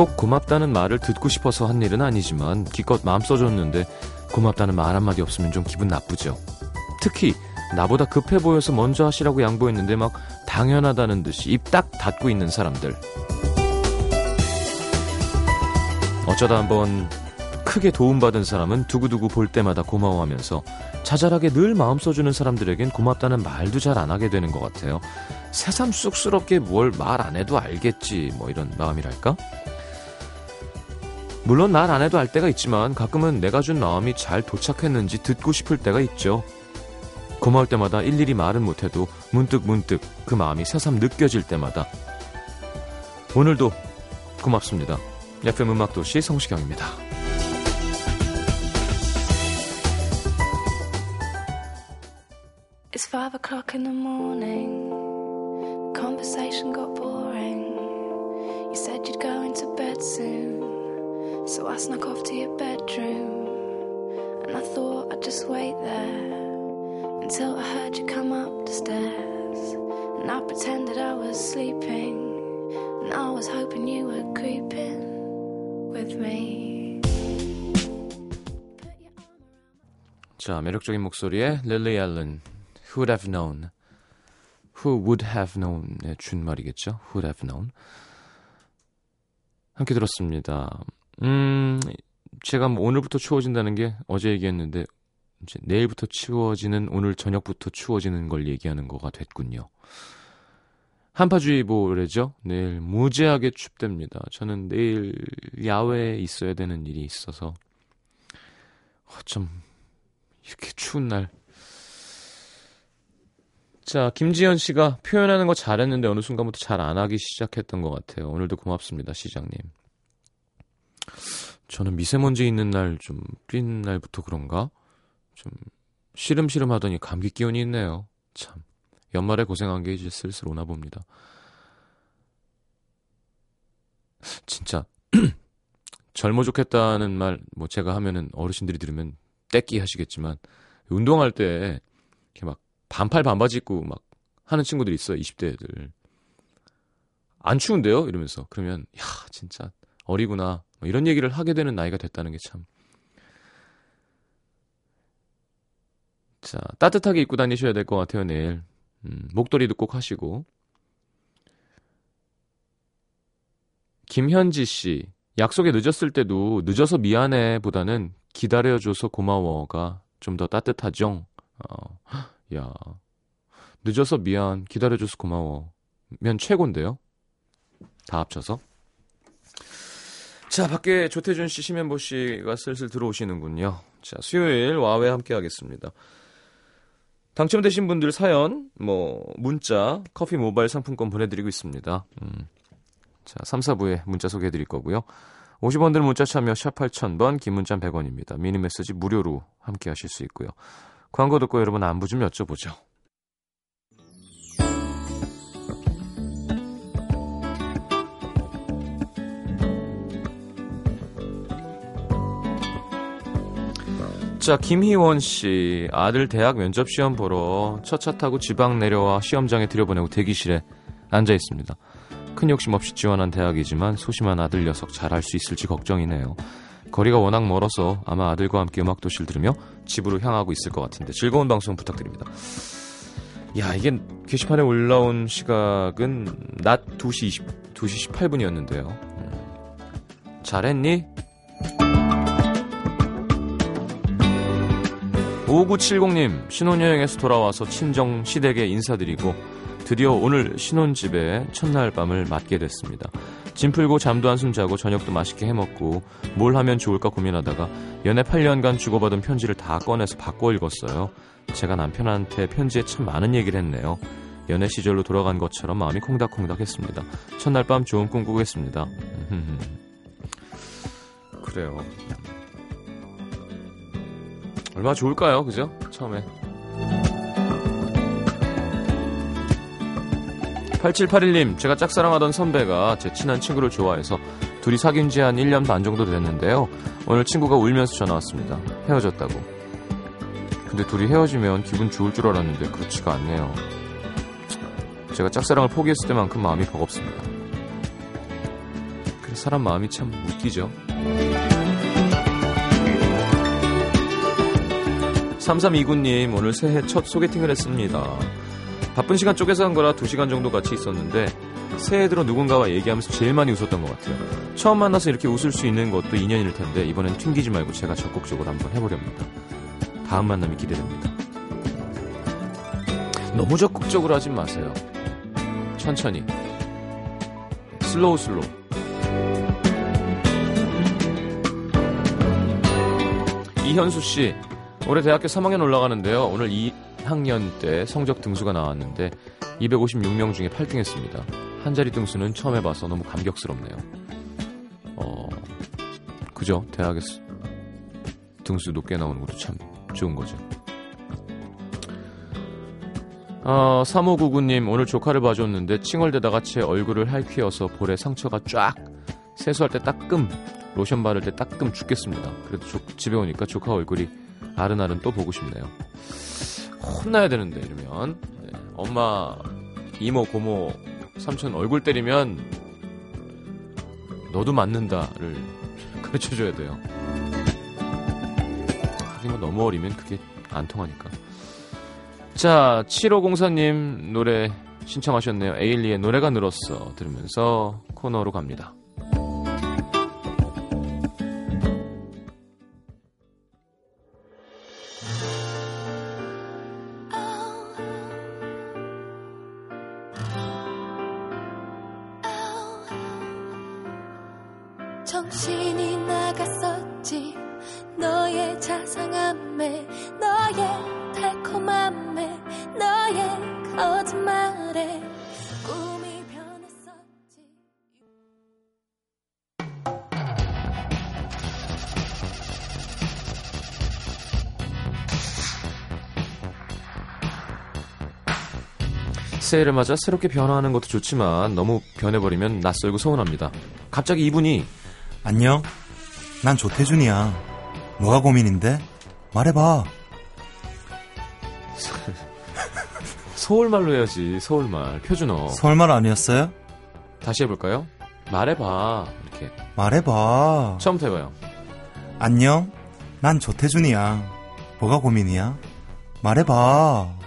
꼭 고맙다는 말을 듣고 싶어서 한 일은 아니지만 기껏 마음 써줬는데 고맙다는 말 한마디 없으면 좀 기분 나쁘죠. 특히 나보다 급해 보여서 먼저 하시라고 양보했는데 막 당연하다는 듯이 입 딱 닫고 있는 사람들. 어쩌다 한번 크게 도움받은 사람은 두고두고 볼 때마다 고마워하면서 자잘하게 늘 마음 써주는 사람들에겐 고맙다는 말도 잘 안 하게 되는 것 같아요. 새삼 쑥스럽게 뭘 말 안 해도 알겠지 뭐 이런 마음이랄까? 물론 말안 해도 알 때가 있지만 가끔은 내가 준 마음이 잘 도착했는지 듣고 싶을 때가 있죠. 고마울 때마다 일일이 말은 못해도 문득 문득 그 마음이 새삼 느껴질 때마다 오늘도 고맙습니다. FM 음악도시 성시경입니다. It's five o'clock in the morning. Conversation got boring. You said you'd go into bed soon. So I snuck off to your bedroom. And I thought I'd just wait there until I heard you come up the stairs. And I pretended I was sleeping. And I was hoping you were creeping with me. 자, 매력적인 목소리의 릴리 앨런 Who would have known? Who would have known의 준말이겠죠? Who would have known? 함께 들었습니다. 음, 제가 뭐 오늘부터 추워진다는 게 어제 얘기했는데 이제 내일부터 추워지는 오늘 저녁부터 추워지는 걸 얘기하는 거가 됐군요. 한파주의보래죠. 내일 무지하게 춥답니다. 저는 내일 야외에 있어야 되는 일이 있어서 어쩜 이렇게 추운 날 자, 김지현 씨가 표현하는 거 잘했는데 어느 순간부터 잘 안 하기 시작했던 것 같아요. 오늘도 고맙습니다, 시장님. 저는 미세먼지 있는 날, 좀, 뛴 날부터 그런가? 좀, 시름시름 하더니 감기 기운이 있네요. 참. 연말에 고생한 게 이제 슬슬 오나 봅니다. 진짜, 젊어 좋겠다는 말, 뭐 제가 하면은 어르신들이 들으면 떼끼 하시겠지만, 운동할 때, 이렇게 막, 반팔 반바지 입고 막 하는 친구들 있어요. 20대 애들. 안 추운데요? 이러면서. 그러면 야, 진짜 어리구나. 뭐 이런 얘기를 하게 되는 나이가 됐다는 게 참. 자, 따뜻하게 입고 다니셔야 될 것 같아요, 내일. 음, 목도리도 꼭 하시고. 김현지 씨. 약속에 늦었을 때도 늦어서 미안해 보다는 기다려줘서 고마워가 좀 더 따뜻하죠? 어, 야. 늦어서 미안. 기다려줘서 고마워. 면 최고인데요? 다 합쳐서. 자, 밖에 조태준 씨, 심현보 씨가 슬슬 들어오시는군요. 자, 수요일 와외 함께 하겠습니다. 당첨되신 분들 사연, 뭐, 문자, 커피 모바일 상품권 보내드리고 있습니다. 음. 자, 3, 4부에 문자 소개해 드릴 거고요. 50원들 문자 참여 샵 8000번, 긴 문자 100원입니다. 미니 메시지 무료로 함께 하실 수 있고요. 광고 듣고 여러분 안부 좀 여쭤보죠. 자, 김희원 씨. 아들 대학 면접 시험 보러 첫차 타고 지방 내려와 시험장에 들여보내고 대기실에 앉아 있습니다. 큰 욕심 없이 지원한 대학이지만 소심한 아들 녀석 잘할 수 있을지 걱정이네요. 거리가 워낙 멀어서 아마 아들과 함께 음악도시를 들으며 집으로 향하고 있을 것 같은데 즐거운 방송 부탁드립니다. 야, 이게 게시판에 올라온 시각은 낮 2시 20, 2시 18분이었는데요. 음. 잘했니? 5970님, 신혼여행에서 돌아와서 친정 시댁에 인사드리고 드디어 오늘 신혼집에 첫날 밤을 맞게 됐습니다. 짐 풀고 잠도 한숨 자고 저녁도 맛있게 해먹고 뭘 하면 좋을까 고민하다가 연애 8년간 주고받은 편지를 다 꺼내서 바꿔 읽었어요. 제가 남편한테 편지에 참 많은 얘기를 했네요. 연애 시절로 돌아간 것처럼 마음이 콩닥콩닥 했습니다. 첫날 밤 좋은 꿈 꾸겠습니다. 그래요. 얼마나 좋을까요? 그죠? 처음에. 8781님, 제가 짝사랑하던 선배가 제 친한 친구를 좋아해서 둘이 사귄 지 한 1년 반 정도 됐는데요. 오늘 친구가 울면서 전화 왔습니다. 헤어졌다고. 근데 둘이 헤어지면 기분 좋을 줄 알았는데 그렇지가 않네요. 제가 짝사랑을 포기했을 때만큼 마음이 버겁습니다. 사람 마음이 참 웃기죠. 3329님, 오늘 새해 첫 소개팅을 했습니다. 바쁜 시간 쪼개서 한 거라 2시간 정도 같이 있었는데, 새해 들어 누군가와 얘기하면서 제일 많이 웃었던 것 같아요. 처음 만나서 이렇게 웃을 수 있는 것도 인연일 텐데, 이번엔 튕기지 말고 제가 적극적으로 한번 해보렵니다. 다음 만남이 기대됩니다. 너무 적극적으로 하진 마세요. 천천히. slow slow. 이현수 씨, 올해 대학교 3학년 올라가는데요. 오늘 2학년 때 성적 등수가 나왔는데 256명 중에 8등 했습니다. 한 자리 등수는 처음 해봐서 너무 감격스럽네요. 어, 그죠? 대학에서 등수 높게 나오는 것도 참 좋은 거죠. 어, 3599님, 오늘 조카를 봐줬는데 칭얼대다가 제 얼굴을 할퀴어서 볼에 상처가 쫙. 세수할 때 따끔, 로션 바를 때 따끔 죽겠습니다. 그래도 조, 집에 오니까 조카 얼굴이 아른아른 또 보고 싶네요. 혼나야 되는데, 이러면. 네, 엄마, 이모, 고모, 삼촌 얼굴 때리면 너도 맞는다를 가르쳐줘야 돼요. 하긴 뭐 너무 어리면 그게 안 통하니까. 자, 7504님 노래 신청하셨네요. 에일리의 노래가 늘었어. 들으면서 코너로 갑니다. 새해를 맞아 새롭게 변화하는 것도 좋지만 너무 변해버리면 낯설고 서운합니다. 갑자기 이분이 안녕. 난 조태준이야. 뭐가 고민인데? 말해봐. 서울말로 해야지 서울말 표준어 서울말 아니었어요? 다시 해볼까요? 말해봐 이렇게 말해봐. 처음부터 해봐요. 안녕. 난 조태준이야. 뭐가 고민이야? 말해봐.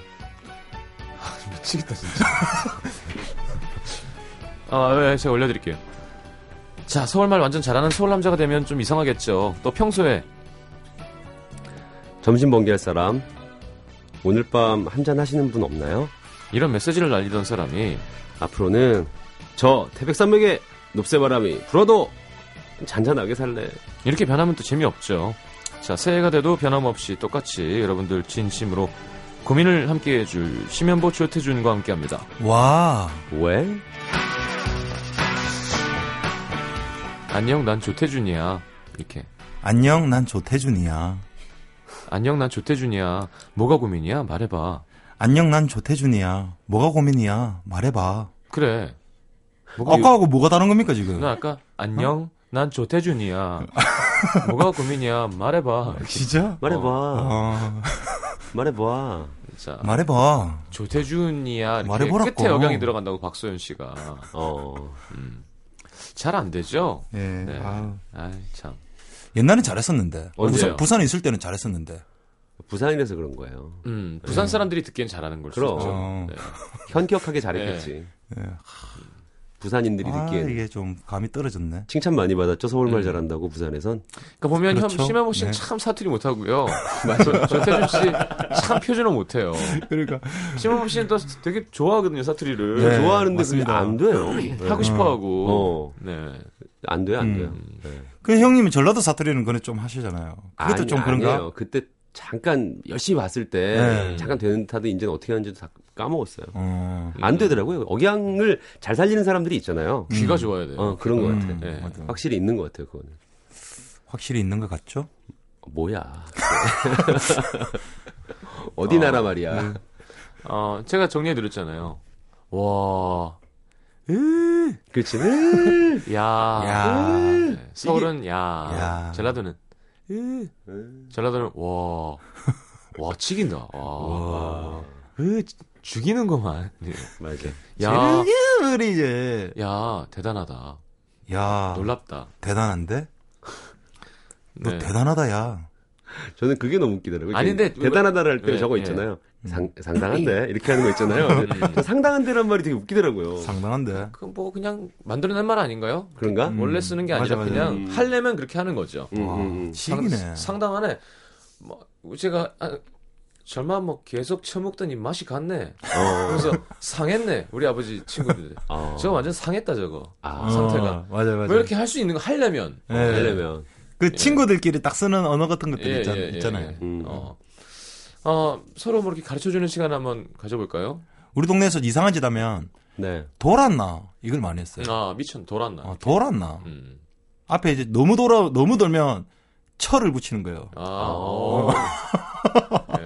미치겠다 진짜. 아, 네, 제가 올려드릴게요. 자, 서울말 완전 잘하는 서울 남자가 되면 좀 이상하겠죠. 또 평소에 점심 번개할 사람 오늘 밤 한잔 하시는 분 없나요? 이런 메시지를 날리던 사람이 앞으로는 저 태백산맥의 높새바람이 불어도 잔잔하게 살래 이렇게 변하면 또 재미없죠. 자, 새해가 돼도 변함없이 똑같이 여러분들 진심으로 고민을 함께 해줄 심연보 조태준과 함께 합니다. 와. 왜? 안녕, 난 조태준이야. 이렇게. 안녕. 난 조태준이야. 안녕, 난 조태준이야. 뭐가 고민이야? 말해봐. 안녕. 난 조태준이야. 뭐가 고민이야? 말해봐. 그래. 뭐가 아까하고 뭐가 다른 겁니까, 지금? 나 아까 안녕 난 조태준이야 뭐가 고민이야 말해봐 진짜? 말해봐 어, 말해봐 자 말해봐. 조태준이야 말해보라고. 끝에 억양이 들어간다고 박소연 씨가 어잘안 되죠 예. 네. 아유. 아참 옛날엔 잘했었는데. 언제요? 부산, 부산 에 있을 때는 잘했었는데. 부산이라서 그런 거예요 음, 부산 사람들이 듣기엔 잘하는 걸 그럼. 어. 네. 현격하게 잘했겠지 예. 부산인들이 아, 듣기엔 이게 좀 감이 떨어졌네. 칭찬 많이 받았죠 서울말 음. 잘한다고 부산에선 그러니까 보면 현 그렇죠. 심현보 씨는 네. 참 사투리 못 하고요 맞아요 조태준 씨참 표준어 못 해요 그러니까. 심현보 씨는 또 되게 좋아하거든요 사투리를 네, 좋아하는데 그게 맞습니다. 안 돼요 네. 하고 싶어 하고 어. 네. 안 돼요 안 음. 돼요 네. 그 형님이 전라도 사투리는 그네 좀 하시잖아요. 그것도 아니, 좀 그런가? 아니에요. 그때 잠깐 열심히 봤을 때 네. 잠깐 되는 듯하도 이제는 어떻게 하는지도 다 까먹었어요. 어. 안 되더라고요. 억양을 잘 살리는 사람들이 있잖아요. 귀가 좋아야 돼요 어 그런 것 음, 같아. 네. 맞아. 확실히 있는 것 같아요. 그거는. 확실히 있는 것 같죠? 어, 뭐야? 어디 나라 말이야? 어, 제가 정리해 드렸잖아요. 와, 으, 그렇지. 으, 야, 야. 네, 서울은 야, 야. 전라도는 으, 전라도는 와, 와 치긴다. 와, 와. 으, 죽이는 것만. 네. 맞아. 야, 이제 야, 대단하다. 야, 놀랍다. 대단한데? 너 네. 대단하다, 야. 저는 그게 너무 웃기더라고요. 아닌데 대단하다를 할때 왜, 저거 예. 있잖아요. 상, 상당한데 이렇게 하는 거 있잖아요. 저 상당한데란 말이 되게 웃기더라고요. 상당한데. 그뭐 그냥 만들어낸 말 아닌가요? 그런가? 음. 원래 쓰는 게 아니라 맞아, 맞아. 그냥 음. 하려면 그렇게 하는 거죠. 음, 와, 음, 음. 치기네. 상당하네. 뭐 제가 아, 설마 뭐 계속 처먹더니 맛이 갔네. 어. 그래서 상했네. 우리 아버지 친구들. 어. 저거 완전 상했다 저거. 아, 상태가. 어, 맞아, 맞아. 왜 이렇게 할 수 있는 거 하려면. 예. 하려면 그 친구들끼리 딱 쓰는 언어 같은 것들 예, 있잖, 예, 예, 있잖아요. 예. 음. 어. 어, 서로 뭐 이렇게 가르쳐 주는 시간 한번 가져볼까요? 우리 동네에서 이상한 짓 하면 네. 돌았나 이걸 많이 했어요. 아, 미천 돌았나. 어, 돌았나. 음. 앞에 이제 너무 돌아 너무 돌면 철을 붙이는 거예요. 아, 어. 어. 네.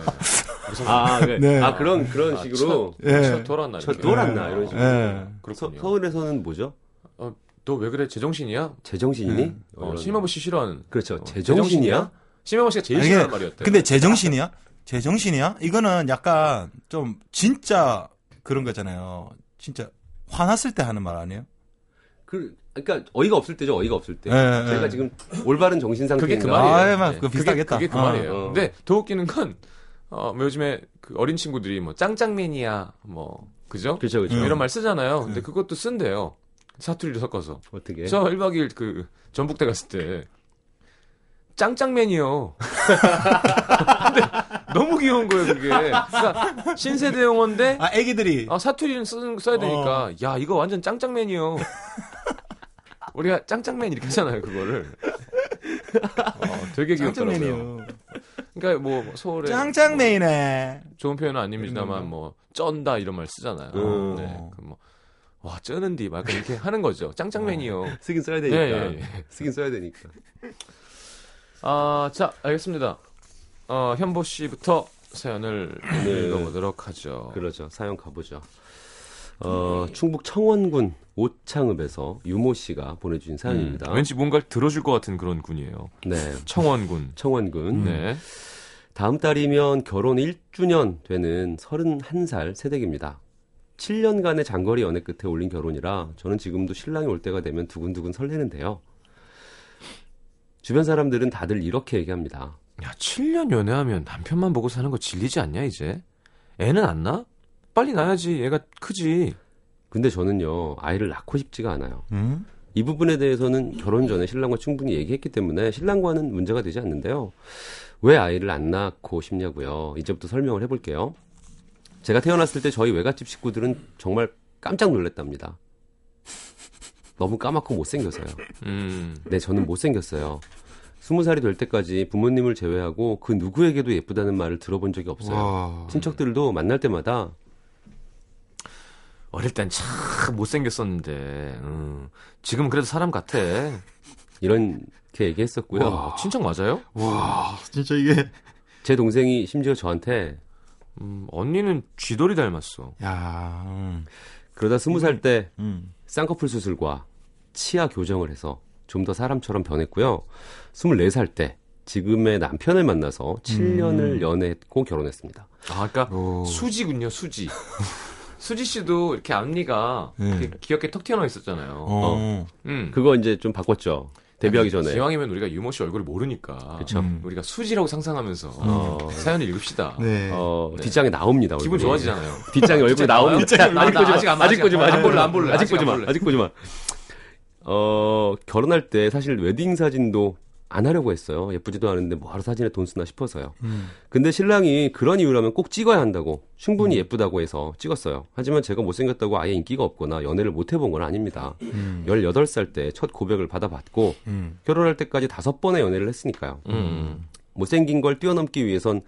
무슨 아, 그, 네. 아 그런 그런 아, 식으로 첫, 예. 첫 돌았나. 저 이렇게. 돌았나 예. 이런 식으로. 예. 서, 그렇군요. 서울에서는 뭐죠? 너왜 그래? 제정신이야? 제정신이니? 음. 어, 이런- 신명보 씨 싫어하는. 그렇죠. 어, 제정신이야? 신명보 씨가 제일 싫어하는 말이었대. 근데 제정신이야? 제 정신이야? 이거는 약간 좀 진짜 그런 거잖아요. 진짜 화났을 때 하는 말 아니에요? 그 그러니까 어이가 없을 때죠. 어이가 없을 때. 예, 예. 제가 지금 올바른 정신 상태인가? 그게 그 말이에요. 아, 예, 맞- 네. 그거 그게- 비슷하겠다. 그게 그 어. 말이에요. 어. 근데 더 웃기는 건, 어, 뭐 요즘에 그 어린 친구들이 뭐 짱짱맨이야, 뭐, 그죠? 그렇죠, 그렇죠. 뭐 이런 말 쓰잖아요. 근데 그것도 쓴대요. 사투리를 섞어서. 어떻게? 저 1박 2일 그 전북대 갔을 때 짱짱맨이요. 근데 너무 귀여운 거예요, 그게. 그러니까 신세대 용어인데 아, 애기들이 아, 사투리는 쓰, 써야 되니까 야, 이거 완전 짱짱맨이요. 우리가 짱짱맨 이렇게 하잖아요, 그거를. 어, 되게 귀엽더라고요. 짱짱맨이요. 그러니까 뭐 서울에 짱짱맨이네. 좋은 표현은 아닙니다만 뭐 쩐다 이런 말 쓰잖아요. 음. 네. 그뭐 와, 쩌는디 막 이렇게 하는 거죠. 짱짱맨이요. 쓰긴 써야 되니까. 예, 예, 예. 쓰긴 써야 되니까. 아, 자, 알겠습니다. 어, 현보 씨부터 사연을 네. 읽어보도록 하죠. 그러죠. 사연 가보죠. 어, 충북 청원군 오창읍에서 유모 씨가 보내주신 사연입니다. 음, 왠지 뭔가를 들어줄 것 같은 그런 군이에요. 네. 청원군. 청원군. 네. 다음 달이면 결혼 1주년 되는 31살 새댁입니다. 7년간의 장거리 연애 끝에 올린 결혼이라 저는 지금도 신랑이 올 때가 되면 두근두근 설레는데요. 주변 사람들은 다들 이렇게 얘기합니다. 야, 7년 연애하면 남편만 보고 사는 거 질리지 않냐, 이제? 애는 안 나? 빨리 낳아야지. 애가 크지. 근데 저는요, 아이를 낳고 싶지가 않아요. 음? 이 부분에 대해서는 결혼 전에 신랑과 충분히 얘기했기 때문에 신랑과는 문제가 되지 않는데요. 왜 아이를 안 낳고 싶냐고요. 이제부터 설명을 해볼게요. 제가 태어났을 때 저희 외갓집 식구들은 정말 깜짝 놀랐답니다. 너무 까맣고 못생겨서요. 음. 네, 저는 못생겼어요. 스무 살이 될 때까지 부모님을 제외하고 그 누구에게도 예쁘다는 말을 들어본 적이 없어요. 와. 친척들도 만날 때마다 어릴 땐 참 못생겼었는데, 음. 지금 그래도 사람 같아. 이렇게 얘기했었고요. 와, 친척 맞아요? 와, 진짜 이게. 제 동생이 심지어 저한테 음, 언니는 쥐돌이 닮았어. 야, 음. 그러다 스무 살때 음. 쌍꺼풀 수술과 치아 교정을 해서 좀 더 사람처럼 변했고요. 24살 때 지금의 남편을 만나서 7년을 연애했고 결혼했습니다. 아, 그러니까 오. 수지군요, 수지. 수지 씨도 이렇게 앞니가 네. 이렇게 귀엽게 턱 튀어나와 있었잖아요. 어. 음. 그거 이제 좀 바꿨죠. 데뷔하기 전에. 기왕이면 우리가 유모 씨 얼굴을 모르니까. 그쵸. 음. 우리가 수지라고 상상하면서 어, 사연을 읽읍시다. 네. 어, 네. 뒷장에 나옵니다. 기분 얼굴이. 좋아지잖아요. 뒷장에 얼굴 뒷장에 나옵니다. 아직 나 보지 마. 아직 보지 마. 아직 보지 마. 아직 아직 보지 안 마. 어, 결혼할 때 사실 웨딩 사진도 안 하려고 했어요. 예쁘지도 않은데 뭐하러 사진에 돈 쓰나 싶어서요. 음. 근데 신랑이 그런 이유라면 꼭 찍어야 한다고 충분히 예쁘다고 해서 찍었어요. 하지만 제가 못생겼다고 아예 인기가 없거나 연애를 못 해본 건 아닙니다. 음. 18살 때 첫 고백을 받아봤고 음. 결혼할 때까지 다섯 번의 연애를 했으니까요. 음. 못생긴 걸 뛰어넘기 위해선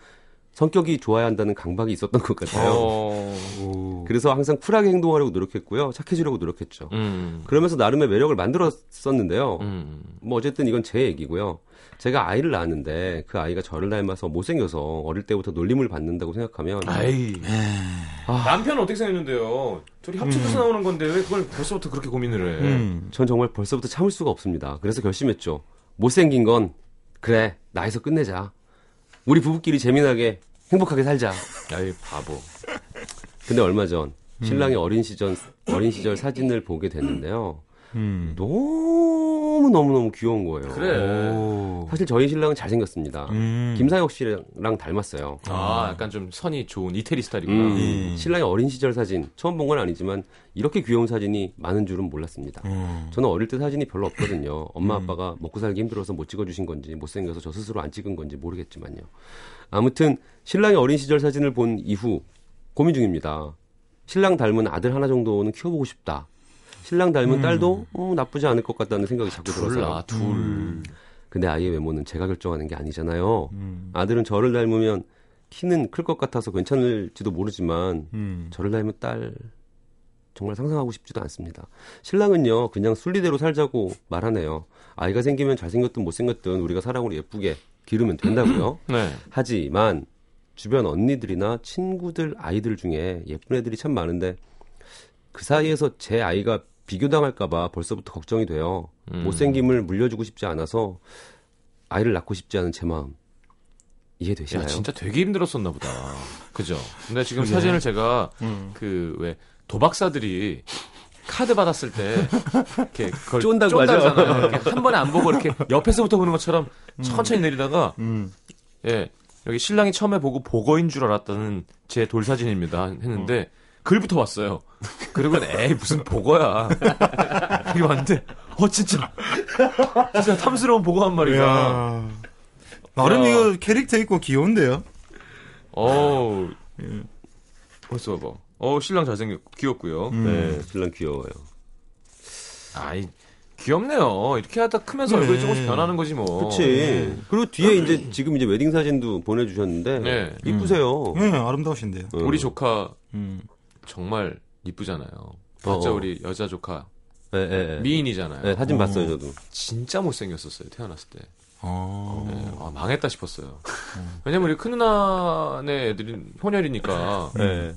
성격이 좋아야 한다는 강박이 있었던 것 같아요. 어. 오. 그래서 항상 쿨하게 행동하려고 노력했고요. 착해지려고 노력했죠. 음. 그러면서 나름의 매력을 만들었었는데요. 음. 뭐 어쨌든 이건 제 얘기고요. 제가 아이를 낳았는데 그 아이가 저를 닮아서 못생겨서 어릴 때부터 놀림을 받는다고 생각하면 아이. 아. 남편은 어떻게 생겼는데요? 둘이 합쳐져서 나오는 건데 왜 그걸 벌써부터 그렇게 고민을 해? 음. 전 정말 벌써부터 참을 수가 없습니다. 그래서 결심했죠. 못생긴 건 그래 나에서 끝내자. 우리 부부끼리 재미나게 행복하게 살자. 야이 바보. 근데 얼마 전 신랑이 어린 시절 어린 시절 사진을 보게 됐는데요. 음. 너무 너무 너무 귀여운 거예요. 그래. 오. 사실 저희 신랑은 잘생겼습니다. 음. 김사혁 씨랑 닮았어요. 아, 약간 좀 선이 좋은 이태리 스타일이구나. 음, 음. 신랑의 어린 시절 사진 처음 본 건 아니지만 이렇게 귀여운 사진이 많은 줄은 몰랐습니다. 음. 저는 어릴 때 사진이 별로 없거든요. 엄마 아빠가 먹고 살기 힘들어서 못 찍어주신 건지 못 생겨서 저 스스로 안 찍은 건지 모르겠지만요. 아무튼 신랑의 어린 시절 사진을 본 이후 고민 중입니다. 신랑 닮은 아들 하나 정도는 키워보고 싶다. 신랑 닮은 딸도 음, 나쁘지 않을 것 같다는 생각이 자꾸 둘, 들어서요. 아, 둘. 음. 근데 아이의 외모는 제가 결정하는 게 아니잖아요. 음. 아들은 저를 닮으면 키는 클 것 같아서 괜찮을지도 모르지만 음. 저를 닮은 딸 정말 상상하고 싶지도 않습니다. 신랑은요 그냥 순리대로 살자고 말하네요. 아이가 생기면 잘생겼든 못생겼든 우리가 사랑으로 예쁘게 기르면 된다고요. 네. 하지만 주변 언니들이나 친구들 아이들 중에 예쁜 애들이 참 많은데 그 사이에서 제 아이가 비교당할까봐 벌써부터 걱정이 돼요. 음. 못생김을 물려주고 싶지 않아서 아이를 낳고 싶지 않은 제 마음 이해되시나요? 야, 진짜 되게 힘들었었나 보다. 그죠? 근데 지금 사진을 제가 음. 그왜 도박사들이 카드 받았을 때 이렇게 쫀다고. 이렇게 한 번에 안 보고 이렇게 옆에서부터 보는 것처럼 천천히 내리다가 음. 예 여기 신랑이 처음에 보고 보거인 줄 알았다는 제 돌사진입니다 했는데 글부터 왔어요. 그리고 에이 무슨 보거야. 이게 왔는데 어 진짜 진짜 탐스러운 보거 한 마리가 이야. 나름 야. 이거 캐릭터 있고 귀여운데요? 어우 벌써 봐봐. 어 신랑 잘생겼고 귀엽고요. 음. 네, 신랑 귀여워요. 아이 귀엽네요. 이렇게 하다 크면서 네. 얼굴이 조금씩 변하는 거지 뭐. 그치. 그리고 뒤에 이제 지금 이제 웨딩 사진도 보내주셨는데 네. 이쁘세요. 예, 아름다우신데요. 어. 우리 조카 음. 정말 이쁘잖아요. 봤죠 어. 우리 여자 조카 네, 네, 네. 미인이잖아요. 네, 사진 어. 봤어요 저도. 진짜 못생겼었어요 태어났을 때. 아. 네, 아, 망했다 싶었어요. 왜냐면 우리 큰 누나네 애들이 혼혈이니까 네.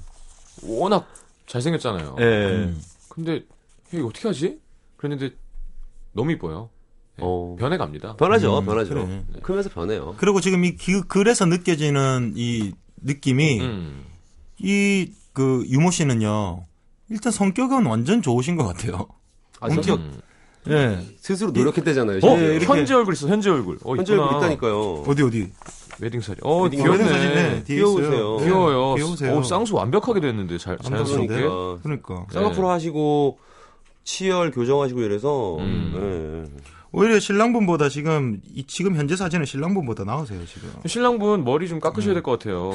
워낙 잘생겼잖아요. 네. 음. 근데 이거 어떻게 하지? 그랬는데 너무 이뻐요. 네, 어. 변해갑니다. 변하죠, 음, 변하죠. 그래. 크면서 변해요. 그리고 지금 이 기- 글에서 느껴지는 이 느낌이 음. 이그 유모 씨는요. 일단 성격은 완전 좋으신 것 같아요. 아, 성격 음. 예. 스스로 노력했대잖아요. 어. 이렇게- 현지 얼굴 있어, 현지 얼굴. 어, 현재 있구나. 얼굴 있다니까요. 어디 어디? 웨딩 사진. 어, 웨딩 귀엽네. 웨딩 사진에 뒤에 귀여우세요. 예, 귀여워요. 귀여우세요. 어, 쌍수 완벽하게 됐는데 잘 자연스럽게. 그러니까. 그러니까. 쌍꺼풀 하시고 치열 교정하시고 이래서 음. 네. 오히려 신랑분보다 지금 이 지금 현재 사진은 신랑분보다 나으세요 지금. 신랑분 머리 좀 네. 깎으셔야 될 것 같아요.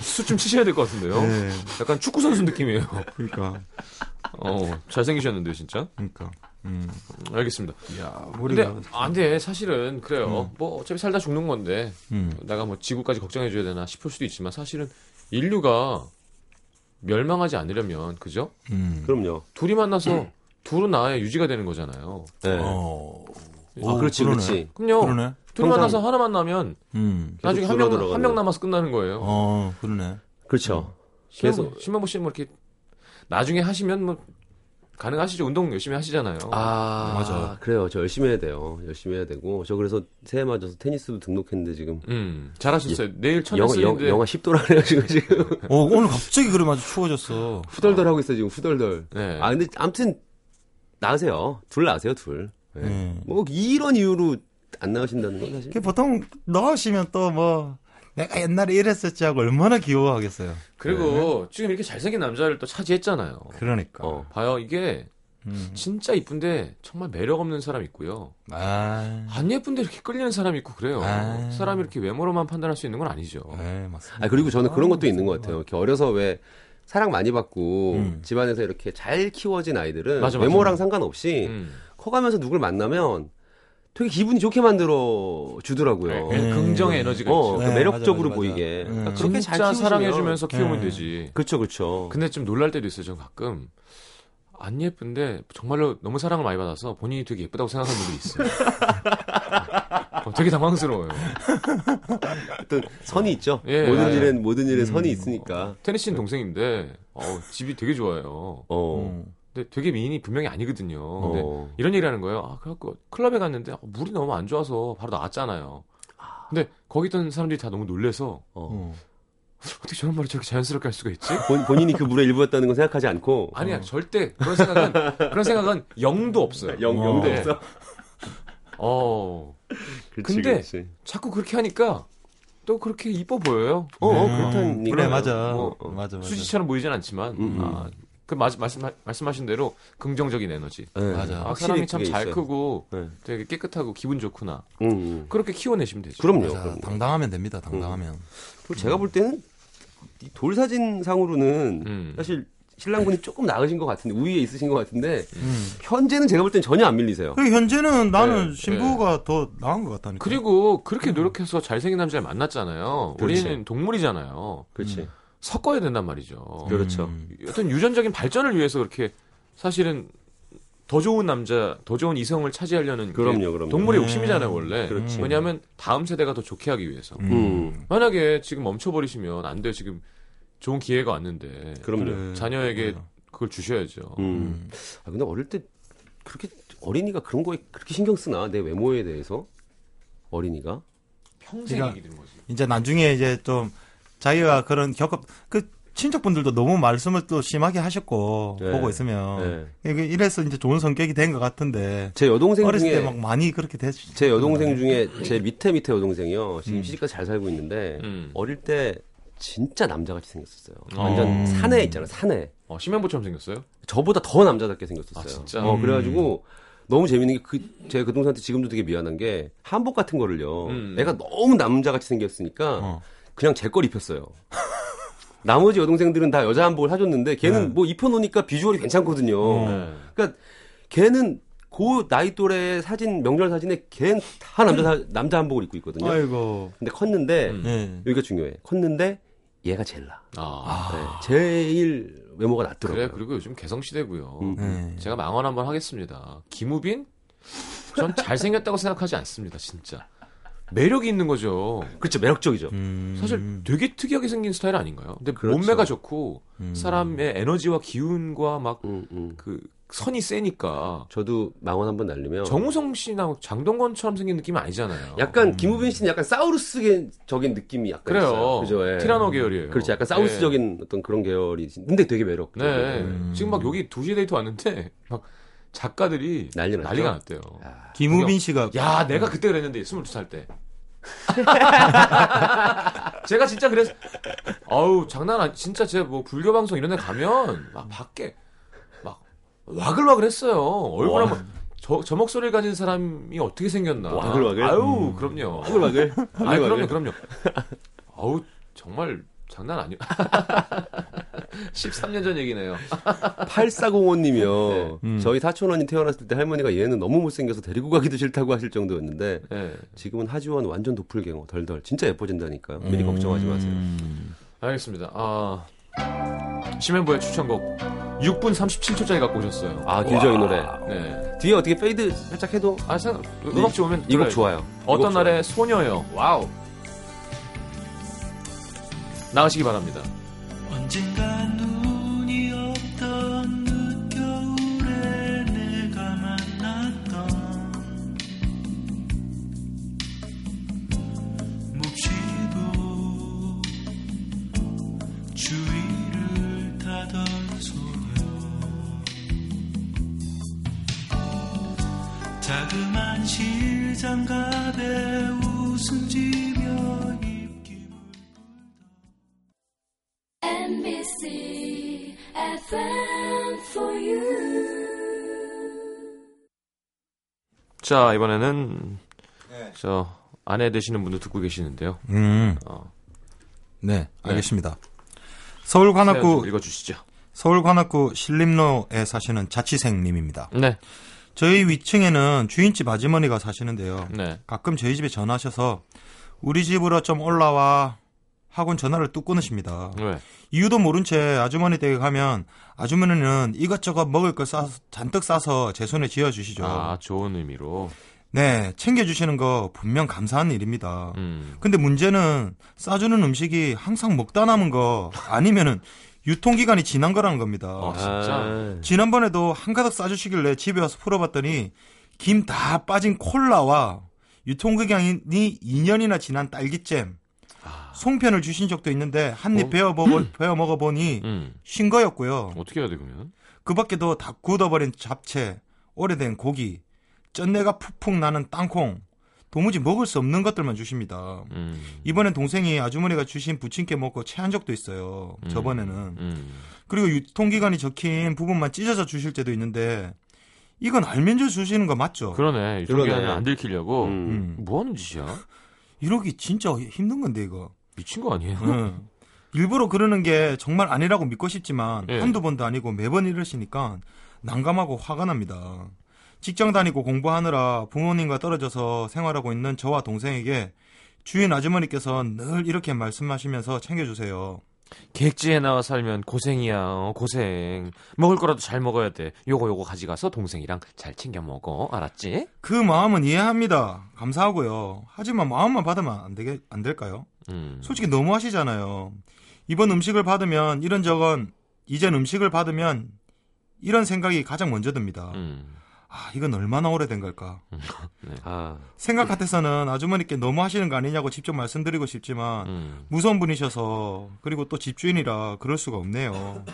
수좀 치셔야 될 것 같은데요. 네. 약간 축구 선수 느낌이에요. 그러니까. 어, 잘생기셨는데요, 진짜. 그러니까. 음. 알겠습니다. 야, 근데 머리가. 안 돼. 사실은 그래요. 뭐 어차피 살다 죽는 건데 음. 내가 뭐 지구까지 걱정해 줘야 되나 싶을 수도 있지만 사실은 인류가 멸망하지 않으려면 그죠? 음. 그럼요. 둘이 만나서 둘은 나의 유지가 되는 거잖아요. 네. 어. 아, 오, 그렇지, 그러네. 그렇지. 그럼요. 그러네. 둘이 평상- 만나서 하나 만나면 음. 나중에 한 명. 한 명 남아서 끝나는 거예요. 어, 그러네. 그렇죠. 신만보, 계속. 신만보 씨는 뭐 이렇게 나중에 하시면 뭐 가능하시죠. 운동 열심히 하시잖아요. 아, 맞아. 그래요. 저 열심히 해야 돼요. 열심히 해야 되고. 저 그래서 새해 맞아서 테니스도 등록했는데 지금. 음, 잘하셨어요. 내일 영화, 영, 첫날인데 영화 10도라 그래가지고 지금 어, 오늘 갑자기 그래 아주 추워졌어. 후덜덜 하고 있어요, 지금 후덜덜. 네. 아, 근데 아무튼, 나으세요. 둘 나으세요, 둘. 네. 네. 뭐, 이런 이유로 안 나으신다는 건 사실. 그 보통 넣으시면 또 뭐 내가 옛날에 이랬었지 하고 얼마나 귀여워하겠어요. 그리고 지금 이렇게 잘생긴 남자를 또 차지했잖아요. 그러니까. 어. 봐요. 이게 음. 진짜 이쁜데 정말 매력 없는 사람 있고요. 아. 안 예쁜데 이렇게 끌리는 사람이 있고 그래요. 아. 사람이 이렇게 외모로만 판단할 수 있는 건 아니죠. 네, 맞습니다. 아, 그리고 저는 그런 것도 있는 것 같아요. 이렇게 어려서 왜, 사랑 많이 받고, 음. 집안에서 이렇게 잘 키워진 아이들은, 맞아, 맞아. 외모랑 상관없이, 음. 커가면서 누굴 만나면, 되게 기분이 좋게 만들어 주더라고요. 네, 긍정의 에너지가 어, 있죠. 그 네, 매력적으로 맞아, 맞아, 보이게. 맞아. 그러니까 음. 그렇게 잘 진짜 키우시면 사랑해주면서 키우면 네. 되지. 그렇죠, 그렇죠. 근데 좀 놀랄 때도 있어요. 전 가끔 안 예쁜데 정말로 너무 사랑을 많이 받아서 본인이 되게 예쁘다고 생각하는 분들이 있어요. 어, 되게 당황스러워요. 어떤 선이 있죠. 예, 모든 예. 일엔 모든 일에 음. 선이 있으니까. 테니스인 동생인데 어, 집이 되게 좋아요. 어. 음. 근데 되게 미인이 분명히 아니거든요. 근데 어. 이런 얘기를 하는 거예요. 아, 그래갖고 클럽에 갔는데 어, 물이 너무 안 좋아서 바로 나왔잖아요. 근데 거기 있던 사람들이 다 너무 놀래서 어. 어. 어떻게 저런 말을 저렇게 자연스럽게 할 수가 있지? 본, 본인이 그 물의 일부였다는 건 생각하지 않고 아니야 절대 그런 생각은 그런 생각은 영도 없어요. 영, 어. 영도 네. 없어. 어 그렇지, 근데 그렇지. 자꾸 그렇게 하니까 또 그렇게 이뻐 보여요. 어, 어, 음, 그렇다는 그래 얘기예요. 맞아. 어, 어. 맞아 맞아. 수지처럼 보이진 않지만 음, 음. 아, 그 마, 말씀 말씀하신 대로 긍정적인 에너지. 네, 맞아. 아, 사람이 참 잘. 크고 네. 되게 깨끗하고 기분 좋구나. 음, 음. 그렇게 키워내시면 되죠. 그럼요. 맞아. 그럼요. 당당하면 됩니다. 당당하면. 그리고 제가 볼 때는 이 돌사진 상으로는 음. 사실 신랑분이 조금 나으신 것 같은데 우위에 있으신 것 같은데 음. 현재는 제가 볼 땐 전혀 안 밀리세요. 그 현재는 나는 네, 신부가 더 나은 것 같다니까. 그리고 그렇게 노력해서 잘생긴 남자를 만났잖아요. 그렇지. 우리는 동물이잖아요. 그렇지. 섞어야 된단 말이죠. 그렇죠. 음. 어떤 유전적인 발전을 위해서 그렇게 사실은 더 좋은 남자, 더 좋은 이성을 차지하려는 게 그럼요, 그럼요. 동물의 네. 욕심이잖아요, 원래. 그렇지. 왜냐하면 다음 세대가 더 좋게 하기 위해서. 음. 만약에 지금 멈춰버리시면 안 돼요. 지금 좋은 기회가 왔는데 그럼요. 자녀에게. 그걸 주셔야죠. 음. 아, 근데 어릴 때 그렇게 어린이가 그런 거에 그렇게 신경 쓰나? 내 외모에 대해서? 어린이가? 평생 그러니까 얘기 드는 거지. 이제 나중에 이제 좀 자기가 그런 겪어 그 친척분들도 너무 말씀을 또 심하게 하셨고 네. 보고 있으면 네. 이래서 이제 좋은 성격이 된 것 같은데 제 여동생 어렸을 중에 때막 많이 그렇게 됐. 제 여동생 중에 제 밑에 밑에 여동생이요. 지금 음. 시집가서 잘 살고 있는데 음. 어릴 때 진짜 남자같이 생겼었어요. 어. 완전 사내 있잖아요. 사내. 어, 심연보처럼 생겼어요? 저보다 더 남자답게 생겼었어요. 아, 진짜? 어, 음. 그래가지고 너무 재밌는 게 그, 제가 그 동생한테 지금도 되게 미안한 게 한복 같은 거를요. 음. 애가 너무 남자같이 생겼으니까 어. 그냥 제 걸 입혔어요. 나머지 여동생들은 다 여자 한복을 사줬는데 걔는 네. 뭐 입혀놓으니까 비주얼이 괜찮거든요. 어. 네. 그러니까 걔는 그 나이 또래 사진 명절 사진에 걔는 다 남자 사- 남자 한복을 입고 있거든요. 아이고. 근데 컸는데 음. 네. 여기가 중요해. 컸는데 얘가 제일 나. 아, 네, 제일 외모가 낫더라고요. 그래. 그리고 요즘 개성 시대고요. 음. 네. 제가 망언 한번 하겠습니다. 김우빈? 전 잘생겼다고 생각하지 않습니다, 진짜. 매력이 있는 거죠. 그렇죠. 매력적이죠. 음. 사실 되게 특이하게 생긴 스타일 아닌가요? 근데 그렇죠. 몸매가 좋고 음. 사람의 에너지와 기운과 막그 음, 음. 선이 세니까 저도 망원 한번 날리면 정우성 씨나 장동건처럼 생긴 느낌이 아니잖아요. 약간 김우빈 씨는 약간 사우루스적인 느낌이 약간 그래요. 있어요. 그죠? 예. 티라노 계열이에요. 그렇죠. 약간 사우루스적인 어떤 그런 계열이 근데 되게 매력. 네. 네. 음. 지금 막 여기 2시 데이트 왔는데 막 작가들이 난리 났죠? 난리가 났대요. 김우빈 씨가 야, 내가 그때 그랬는데 22살 때. 제가 진짜 그래서 아우 장난 아니 진짜 제가 뭐 불교 방송 이런 데 가면 막 밖에 막 와글와글 했어요. 얼굴 와. 한번 저, 저 목소리를 가진 사람이 어떻게 생겼나. 와글와글? 아유, 음. 그럼요. 와글와글. 아유, 그럼요, 그럼요. 아우, 정말 장난 아니요. 13년 전 얘기네요. 8405님이요. 음. 저희 사촌 언니 태어났을 때 할머니가 얘는 너무 못생겨서 데리고 가기도 싫다고 하실 정도였는데 네. 지금은 하지원 완전 도플갱어 덜덜 진짜 예뻐진다니까요. 미리 걱정하지 마세요. 음. 알겠습니다. 아, 심현보의 추천곡 6분 37초짜리 갖고 오셨어요. 아 길죠 이 노래. 네. 뒤에 어떻게 fade 살짝 해도 아, 생 음악지 오면 이곡 들어야죠. 좋아요. 어떤. 날의 소녀요. wow. 나가시기 바랍니다. 언젠가 자, 이번에는 저 아내 되시는 분도 듣고 계시는데요. 음. 어, 네, 알겠습니다. 서울 관악구 좀 읽어주시죠. 서울 관악구 신림로에 사시는 자취생님입니다. 네, 저희 위층에는 주인집 아주머니가 사시는데요. 네. 가끔 저희 집에 전화하셔서 우리 집으로 좀 올라와 하곤 전화를 뚝 끊으십니다. 왜? 이유도 모른 채 아주머니 댁에 가면 아주머니는 이것저것 먹을 걸 싸, 잔뜩 싸서 제 손에 쥐어 주시죠. 아, 좋은 의미로. 네, 챙겨주시는 거 분명 감사한 일입니다. 음. 근데 문제는 싸주는 음식이 항상 먹다 남은 거 아니면은 유통기간이 지난 거라는 겁니다. 아, 진짜? 아, 지난번에도 한 가득 싸주시길래 집에 와서 풀어봤더니 김 다 빠진 콜라와 유통기간이 2년이나 지난 딸기잼 송편을 주신 적도 있는데 한입 어? 베어 먹어 베어 먹어 보니 음. 신 거였고요. 어떻게 해야 돼 그러면? 그 밖에도 다 굳어버린 잡채, 오래된 고기, 쩐내가 푹푹 나는 땅콩, 도무지 먹을 수 없는 것들만 주십니다. 음. 이번엔 동생이 아주머니가 주신 부침개 먹고 체한 적도 있어요. 음. 저번에는. 음. 그리고 유통기간이 적힌 부분만 찢어져 주실 때도 있는데 이건 알면서 주시는 거 맞죠? 그러네. 유통기한을 그러네. 안 들키려고. 음. 음. 뭐 하는 짓이야? 이러기 진짜 힘든 건데 이거. 미친 거 아니에요? 응. 일부러 그러는 게 정말 아니라고 믿고 싶지만 예. 한두 번도 아니고 매번 이러시니까 난감하고 화가 납니다. 직장 다니고 공부하느라 부모님과 떨어져서 생활하고 있는 저와 동생에게 주인 아주머니께서 늘 이렇게 말씀하시면서 챙겨주세요. 객지에 나와 살면 고생이야, 어, 고생. 먹을 거라도 잘 먹어야 돼. 요거 요거 가져가서 동생이랑 잘 챙겨 먹어. 알았지? 그 마음은 이해합니다. 감사하고요. 하지만 마음만 받으면 안 되게 안 될까요? 음. 솔직히 너무 하시잖아요. 이번 음식을 받으면 이런 저건 이젠 음식을 받으면 이런 생각이 가장 먼저 듭니다. 음. 아, 이건 얼마나 오래된 걸까? 아, 생각 같아서는 아주머니께 너무 하시는 거 아니냐고 직접 말씀드리고 싶지만 음. 무서운 분이셔서 그리고 또 집주인이라 그럴 수가 없네요.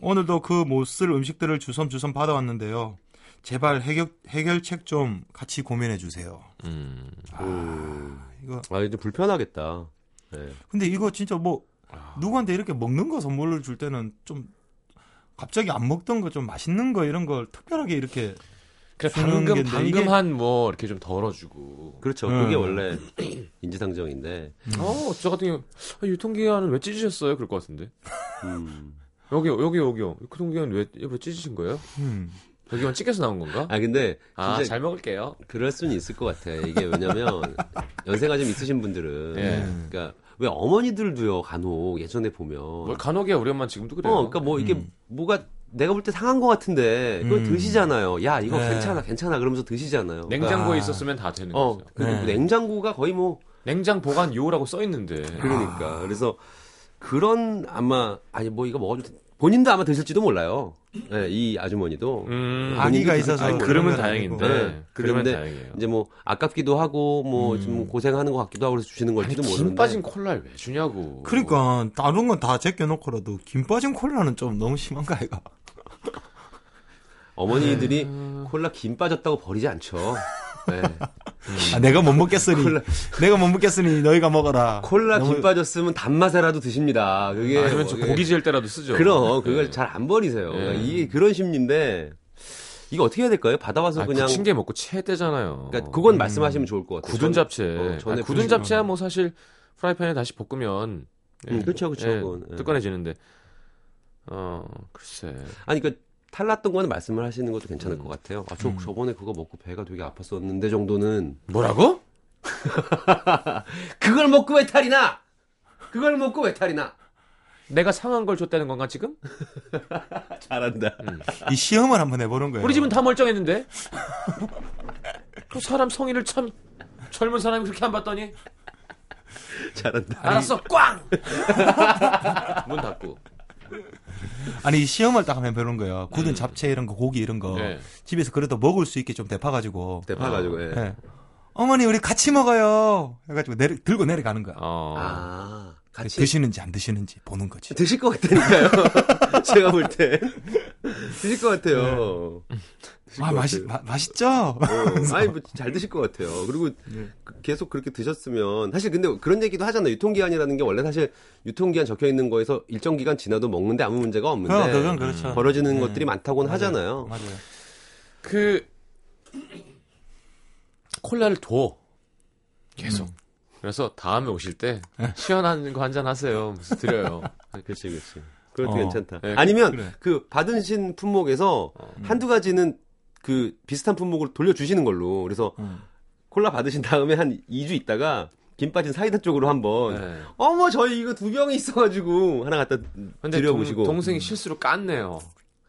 오늘도 그 못쓸 음식들을 주섬주섬 받아왔는데요. 제발 해결, 해결책 좀 같이 고민해 주세요. 음. 음. 이거 아, 이제 불편하겠다. 네. 근데 이거 진짜 뭐 누구한테 이렇게 먹는 거 선물을 줄 때는 좀 갑자기 안 먹던 거 좀 맛있는 거 이런 걸 특별하게 이렇게 그래, 방금, 방금 이게- 한 뭐, 이렇게 좀 덜어주고. 그렇죠. 음. 그게 원래 인지상정인데. 어, 저 같은 경우, 아, 유통기한은 왜 찢으셨어요? 그럴 것 같은데. 음. 여기요, 여기, 여기요. 유통기한 왜, 왜 찢으신 거예요? 음. 여기만 찢겨서 나온 건가? 아, 근데 아, 진짜 잘 먹을게요. 그럴 수는 있을 것 같아. 이게 왜냐면 연세가 좀 있으신 분들은 예. 그러니까 왜 어머니들도요 간혹 예전에 보면 뭘 간혹이야, 우리 엄마 지금도 그래요. 어, 그러니까 뭐 이게 음. 뭐가 내가 볼 때 상한 것 같은데 그걸 음. 드시잖아요. 야 이거 네. 괜찮아 괜찮아 그러면서 드시잖아요. 냉장고에 아. 있었으면 다 되는 어 거죠. 그리고 네. 냉장고가 거의 뭐 냉장 보관 요라고 써 있는데. 그러니까 그래서 그런 아마 아니 뭐 이거 먹어도 돼. 본인도 아마 드실지도 몰라요. 네, 이 아주머니도 음, 아기가 있어서 그- 아니, 그러면 건 다행인데. 네. 그러면 다행이에요. 이제 뭐 아깝기도 하고 뭐 음. 좀 고생하는 것 같기도 하고 그래서 주시는 아니, 걸지도 김 모르는데 빠진 콜라를 왜 주냐고. 그러니까 다른 건 다 제껴놓고라도 김 빠진 콜라는 좀 너무 심한가 이가 어머니들이 음. 콜라 김 빠졌다고 버리지 않죠. 네. 아, 내가 못 먹겠으니 콜라. 내가 못 먹겠으니 너희가 먹어라. 콜라 너무- 김 빠졌으면 단맛에라도 드십니다. 그게 아니면 저 뭐- 고기 지을 때라도 쓰죠. 그럼 그걸 네. 잘안 버리세요. 그러니까 네. 이게 그런 심리인데 이거 어떻게 해야 될까요? 받아와서 아, 그냥 부친 게 먹고 체대잖아요. 그러니까 그건 말씀하시면 좋을 것 같아요. 굳은 전- 잡채. 어, 전에 아니, 굳은 잡채야 뭐 사실 프라이팬에 다시 볶으면 음, 그렇죠, 그렇죠, 예, 예. 뜨끈해지는데. 어, 글쎄. 아니 그 탈났던 거는 말씀을 하시는 것도 괜찮을 음. 것 같아요. 아, 저 저번에 그거 먹고 배가 되게 아팠었는데 정도는 뭐라고? 그걸 먹고 왜 탈이 나? 그걸 먹고 왜 탈이 나? 내가 상한 걸 줬다는 건가 지금? 잘한다. 이 시험을 한번 해보는 거예요. 우리 집은 다 멀쩡했는데. 그 사람 성의를 참 젊은 사람이 그렇게 안 봤더니 잘한다. 알았어 꽝. 문 닫고. 아니 이 시험을 딱 하면 배우는 거예요. 굳은 잡채 이런 거 고기 이런 거 네. 집에서 그래도 먹을 수 있게 좀 데파가지고 대파 가지고. 예. 예. 어머니 우리 같이 먹어요. 해가지고 내려, 들고 내려가는 거야. 어. 아 같이 드시는지 안 드시는지 보는 거지. 드실 것 같다니까요. 제가 볼 때. 드실 것 같아요. 드실 아 같아요. 마- 맛있죠. 어, 아니, 뭐, 잘 드실 것 같아요. 그리고 그- 계속 그렇게 드셨으면, 사실 근데 그런 얘기도 하잖아요. 유통기한이라는 게 원래 사실 유통기한 적혀 있는 거에서 일정 기간 지나도 먹는데 아무 문제가 없는데. 그건, 그건 그렇죠. 벌어지는 네. 것들이 많다고는 맞아요. 하잖아요. 맞아요. 그 콜라를 둬 계속. 그래서 다음에 오실 때 시원한 거 한 잔 하세요. 무슨 드려요. 그렇지, 그렇지. 그것도 어. 괜찮다. 네, 아니면 그래. 그 받으신 품목에서 한두 가지는 그 비슷한 품목을 돌려주시는 걸로. 그래서 음. 콜라 받으신 다음에 한 2주 있다가 김 빠진 사이다 쪽으로 한번 네. 어머 저희 이거 두 병이 있어가지고 하나 갖다 드려보시고 동, 동생이 실수로 깠네요.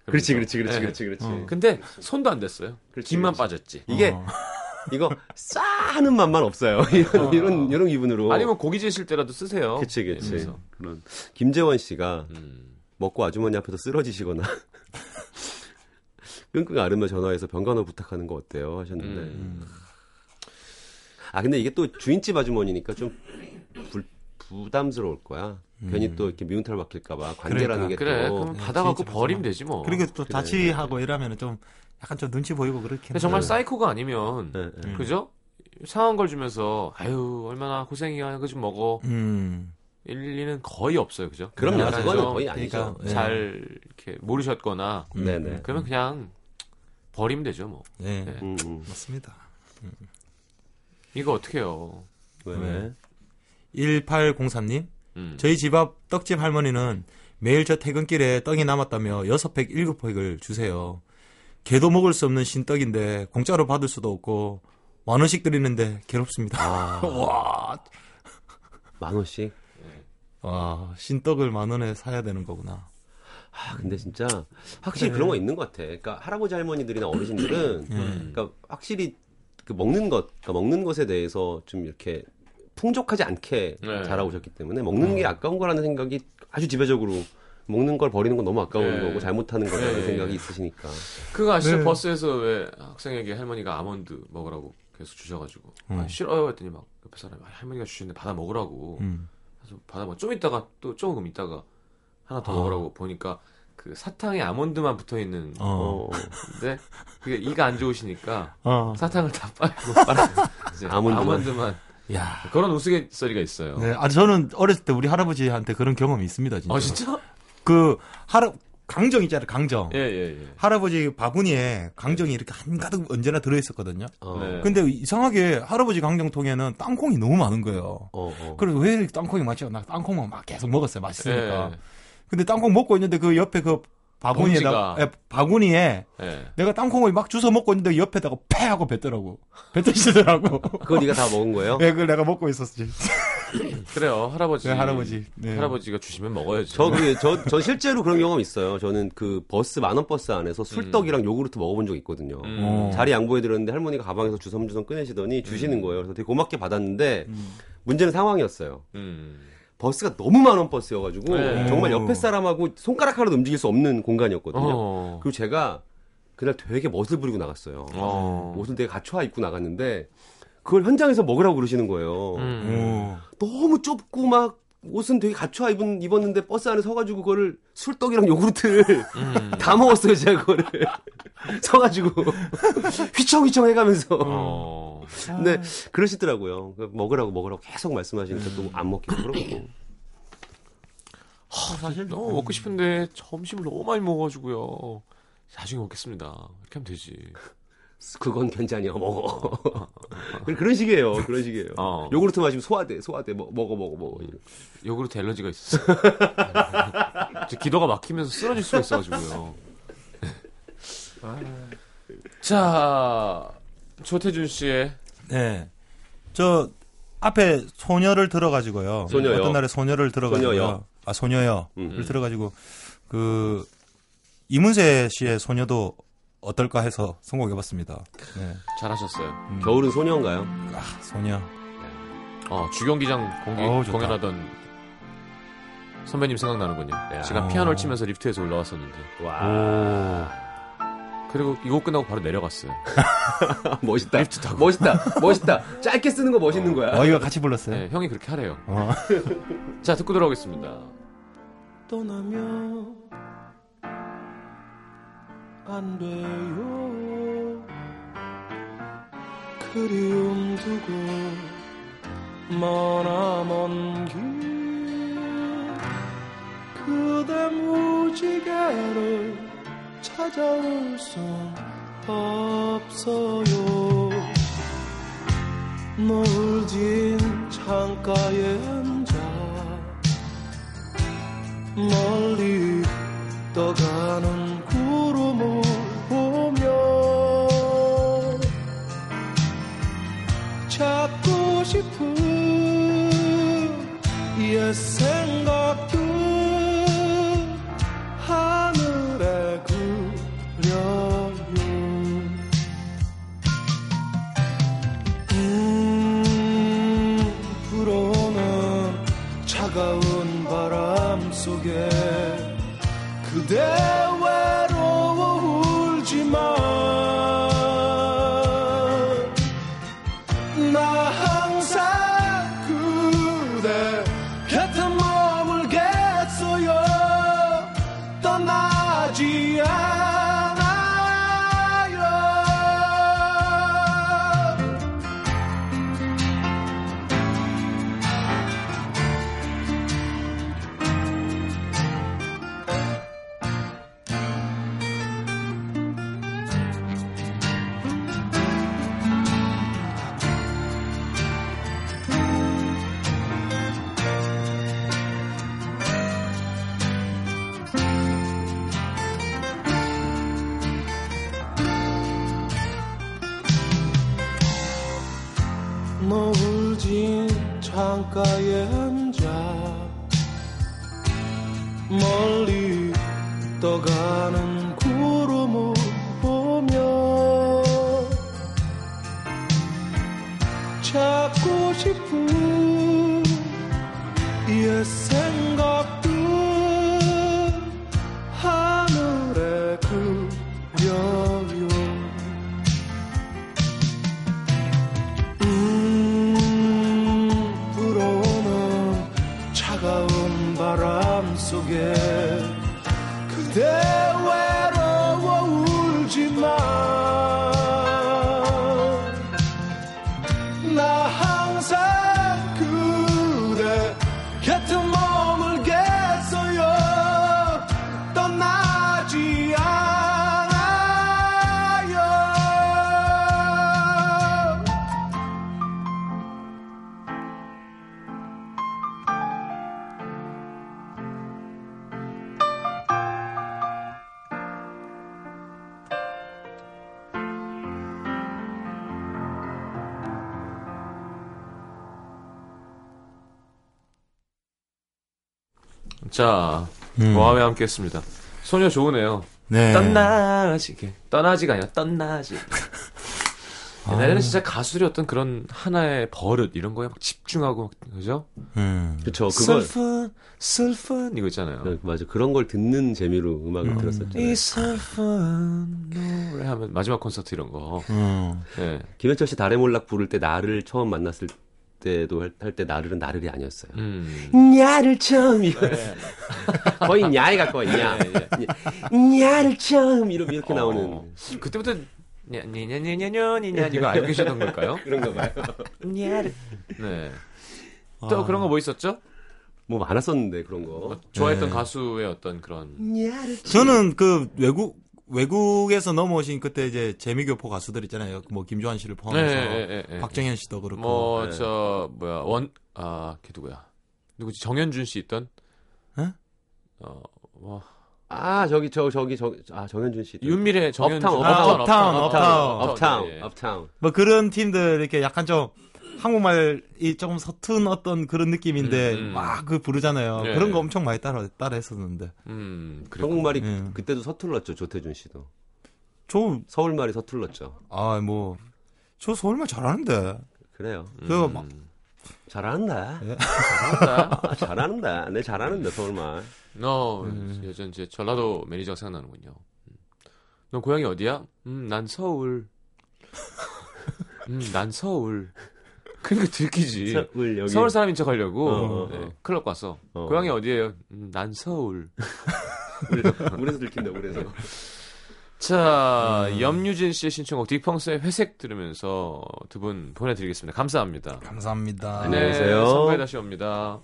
그렇지 그러면서. 그렇지 그렇지 네. 그렇지 그렇지 어. 근데 손도 안 댔어요. 그렇지, 김만 그렇지. 빠졌지. 이게 어. 이거 싸 하는 맛만 없어요 이런 이런 이런 기분으로 아니면 고기 지실 때라도 쓰세요. 그치 그래서. 그런 김재원 씨가 음. 먹고 아주머니 앞에서 쓰러지시거나 끙끙 앓으며 전화해서 병간호 부탁하는 거 어때요 하셨는데 음. 아 근데 이게 또 주인집 아주머니니까 좀 불, 부담스러울 거야. 괜히 또 이렇게 미운털 박힐까봐 관계라는 음. 그러니까. 게 그래. 또 그럼 받아갖고 진짜 버리면. 되지 뭐. 그리고 또 그래. 자취하고 이러면 좀 약간 좀 눈치 보이고 그렇긴 근데 정말 해요. 사이코가 아니면 네, 네. 그죠? 상한 걸 주면서 아유 얼마나 고생이야 이거 좀 먹어 음. 일리는 거의 없어요 그죠? 그럼요. 좀 거의 아니죠. 그러니까, 네. 잘 이렇게 모르셨거나 음. 네네. 그러면 그냥 버리면 되죠 뭐 네. 네. 음, 음. 맞습니다. 이거 어떻게 해요 왜? 네. 1803님, 음. 저희 집 앞 떡집 할머니는 매일 저 퇴근길에 떡이 남았다며 6팩, 7팩을 주세요. 개도 먹을 수 없는 신떡인데 공짜로 받을 수도 없고 만 원씩 드리는데 괴롭습니다. 아, 와, 만 원씩? 와, 신떡을 만 원에 사야 되는 거구나. 아, 근데 진짜 확실히 그래. 그런 거 있는 것 같아. 그러니까 할아버지 할머니들이나 어르신들은 음. 그러니까 확실히 그 먹는 것, 그러니까 먹는 것에 대해서 좀 이렇게 풍족하지 않게 네. 자라오셨기 때문에 먹는 게 아까운 거라는 생각이 아주 지배적으로 먹는 걸 버리는 건 너무 아까운 네. 거고 잘못하는 거라는 네. 생각이 있으시니까. 그거 아시죠? 네. 버스에서 왜 학생에게 할머니가 아몬드 먹으라고 계속 주셔가지고 음. 아, 싫어요 했더니 막 옆에 사람이 아, 할머니가 주시는데 받아 먹으라고 음. 그래서 받아 먹. 좀 있다가 또 조금 있다가 하나 더 아. 먹으라고 보니까 그 사탕에 아몬드만 붙어 있는 어. 어, 근데 그게 이가 안 좋으시니까 어. 사탕을 다 빨고 빨아 이제 아몬드만. 아몬드만 야. 그런 우스갯소리가 있어요. 네, 아 저는 어렸을 때 우리 할아버지한테 그런 경험이 있습니다, 진짜. 아 진짜? 그 할아 강정 있잖아요, 강정. 예 예, 예. 할아버지 바구니에 강정이 이렇게 한가득 언제나 들어 있었거든요. 어, 네. 근데 이상하게 할아버지 강정통에는 땅콩이 너무 많은 거예요. 어, 어. 그래서 왜 이렇게 땅콩이 많지? 나 땅콩만 막 계속 먹었어요. 맛있으니까. 예. 근데 땅콩 먹고 있는데 그 옆에 그 바구니에다 봉지가. 예, 바구니에 예. 내가 땅콩을 막 주워 먹고 있는데 옆에다가 패 하고 뱉더라고. 뱉으시더라고. 그거 네가 다 먹은 거예요? 예, 그걸 내가 먹고 있었지. 그래요 할아버지. 네, 할아버지. 네. 할아버지가 주시면 먹어야죠. 저, 그, 저, 저 실제로 그런 경험 있어요. 저는 그 버스, 만원 버스 안에서 술떡이랑 요구르트 먹어본 적 있거든요. 음. 어. 자리 양보해드렸는데 할머니가 가방에서 주섬주섬 꺼내시더니 주시는 거예요. 그래서 되게 고맙게 받았는데 음. 문제는 상황이었어요. 음. 버스가 너무 만원 버스여가지고 네. 정말 옆에 사람하고 손가락 하나도 움직일 수 없는 공간이었거든요. 어. 그리고 제가 그날 되게 멋을 부리고 나갔어요. 어. 옷을 되게 갖춰 입고 나갔는데 그걸 현장에서 먹으라고 그러시는 거예요. 음. 오. 너무 좁고 막 옷은 되게 갖춰 입은 입었는데 버스 안에 서가지고 그거를 술떡이랑 요구르트를 음. 다 먹었어요 제가 그거를 서가지고 휘청휘청 해가면서 어. 근데 그러시더라고요 그 먹으라고 먹으라고 계속 말씀하시니까 또안 먹기도 그러고 사실 너무 먹고 싶은데 점심을 너무 많이 먹어가지고요. 나중에 먹겠습니다. 이렇게 하면 되지. 그건 괜찮이야 먹어 그런 식이에요 그런 식이에요 어. 요구르트 마시면 소화돼 소화돼 먹, 먹어 먹어 먹어 요구르트 엘러지가 있었어. 저 기도가 막히면서 쓰러질 수가 있어가지고요. 자, 조태준 씨의 네. 저 앞에 소녀를 들어가지고요. 소녀요. 어떤 날에 소녀를 들어가지고요. 소녀요. 아 소녀요. 음. 를 들어가지고 그 이문세 씨의 소녀도 어떨까 해서 선곡해봤습니다. 네. 잘하셨어요. 음. 겨울은 소녀인가요? 아 소녀. 어, 주경기장 공개, 어우, 좋다. 공연하던 선배님 생각나는군요. 야. 제가 피아노를 치면서 리프트에서 올라왔었는데. 와 그리고 이곡 끝나고 바로 내려갔어요. 멋있다 리프트 타고. 멋있다 멋있다 짧게 쓰는 거 멋있는 거야 어 이거 같이 불렀어요. 네, 형이 그렇게 하래요. 어. 자, 듣고 돌아오겠습니다. 떠나면 안 돼요. 그리움 두고 머나먼 길. 그대 무지개를 찾아올 수 없어요. 노을 진 창가에 앉아 멀리 떠가는 찾고 싶은 떠가는 자, 음. 모함에 함께 했습니다. 소녀 좋으네요. 네. 떠나지. 이렇게. 떠나지가 아니라 떠나지. 옛날에는 진짜 가수들이 어떤 그런 하나의 버릇 이런 거에 막 집중하고 막, 그죠? 음. 그쵸, 그걸. 슬픈 슬픈 이거 있잖아요. 그, 맞아. 그런 걸 듣는 재미로 음악을 들었었죠. 이 슬픈 노래 하면 마지막 콘서트 이런 거. 음. 예. 김현철 씨 달의 몰락 부를 때 나를 처음 만났을 때도 할 때 나를은 나를이 아니었어요. 음. 야를 처음 이거 거의 야에 가까워 야 야를 처음 이렇게 이렇게 나오는 어. 그때부터 냐냐냐냐냐냐 이거 알고 계셨던 걸까요? 그런가 봐요. 냐를. 네. 또 그런 거 뭐 있었죠? 뭐 많았었는데 그런 거. 뭐 좋아했던 네. 가수의 어떤 그런 저는 그 외국 외국에서 넘어오신 그때 이제 재미교포 가수들 있잖아요. 뭐 김조한 씨를 포함해서 네, 네, 네, 네. 박정현 씨도 그렇고. 뭐 네. 저 뭐야 원 아 걔 누구야 누구지 정현준 씨 있던 에? 어뭐 아 저기 저 저기 저아 정현준 씨. 윤미래 정현준 업타운, 아, 업타운, 업타운, 업타운, 업타운. 업타운, 예, 예. 업타운. 뭐 그런 팀들 이렇게 약간 좀 한국말이 조금 서툰 어떤 그런 느낌인데 음, 음. 막그 부르잖아요. 네. 그런 거 엄청 많이 따라 따라 했었는데. 음. 한국말이 예. 그때도 서툴렀죠 조태준 씨도. 저 서울말이 서툴렀죠. 아, 뭐, 저 서울말 잘하는데. 그래요. 그거 음. 막, 잘한다. 예. 잘한다. 아, 잘하는다. 내 잘하는데 서울말. 너 음. 예전 이제 전라도 매니저가 생각나는군요. 음. 너 고향이 어디야? 음, 난 서울. 음, 난 서울. 그러니까 들키지. 서울 여기. 서울 사람인 척 하려고 어, 어, 네, 어. 클럽 갔어. 어. 고향이 어디예요? 음, 난 서울. 우리- 우리에서 들킨다. 우리에서. 자, 음. 염유진 씨의 신청곡 딕펑스의 회색 들으면서 두 분 보내드리겠습니다. 감사합니다. 감사합니다. 안녕히 계세요. 네, 선배 다시 옵니다.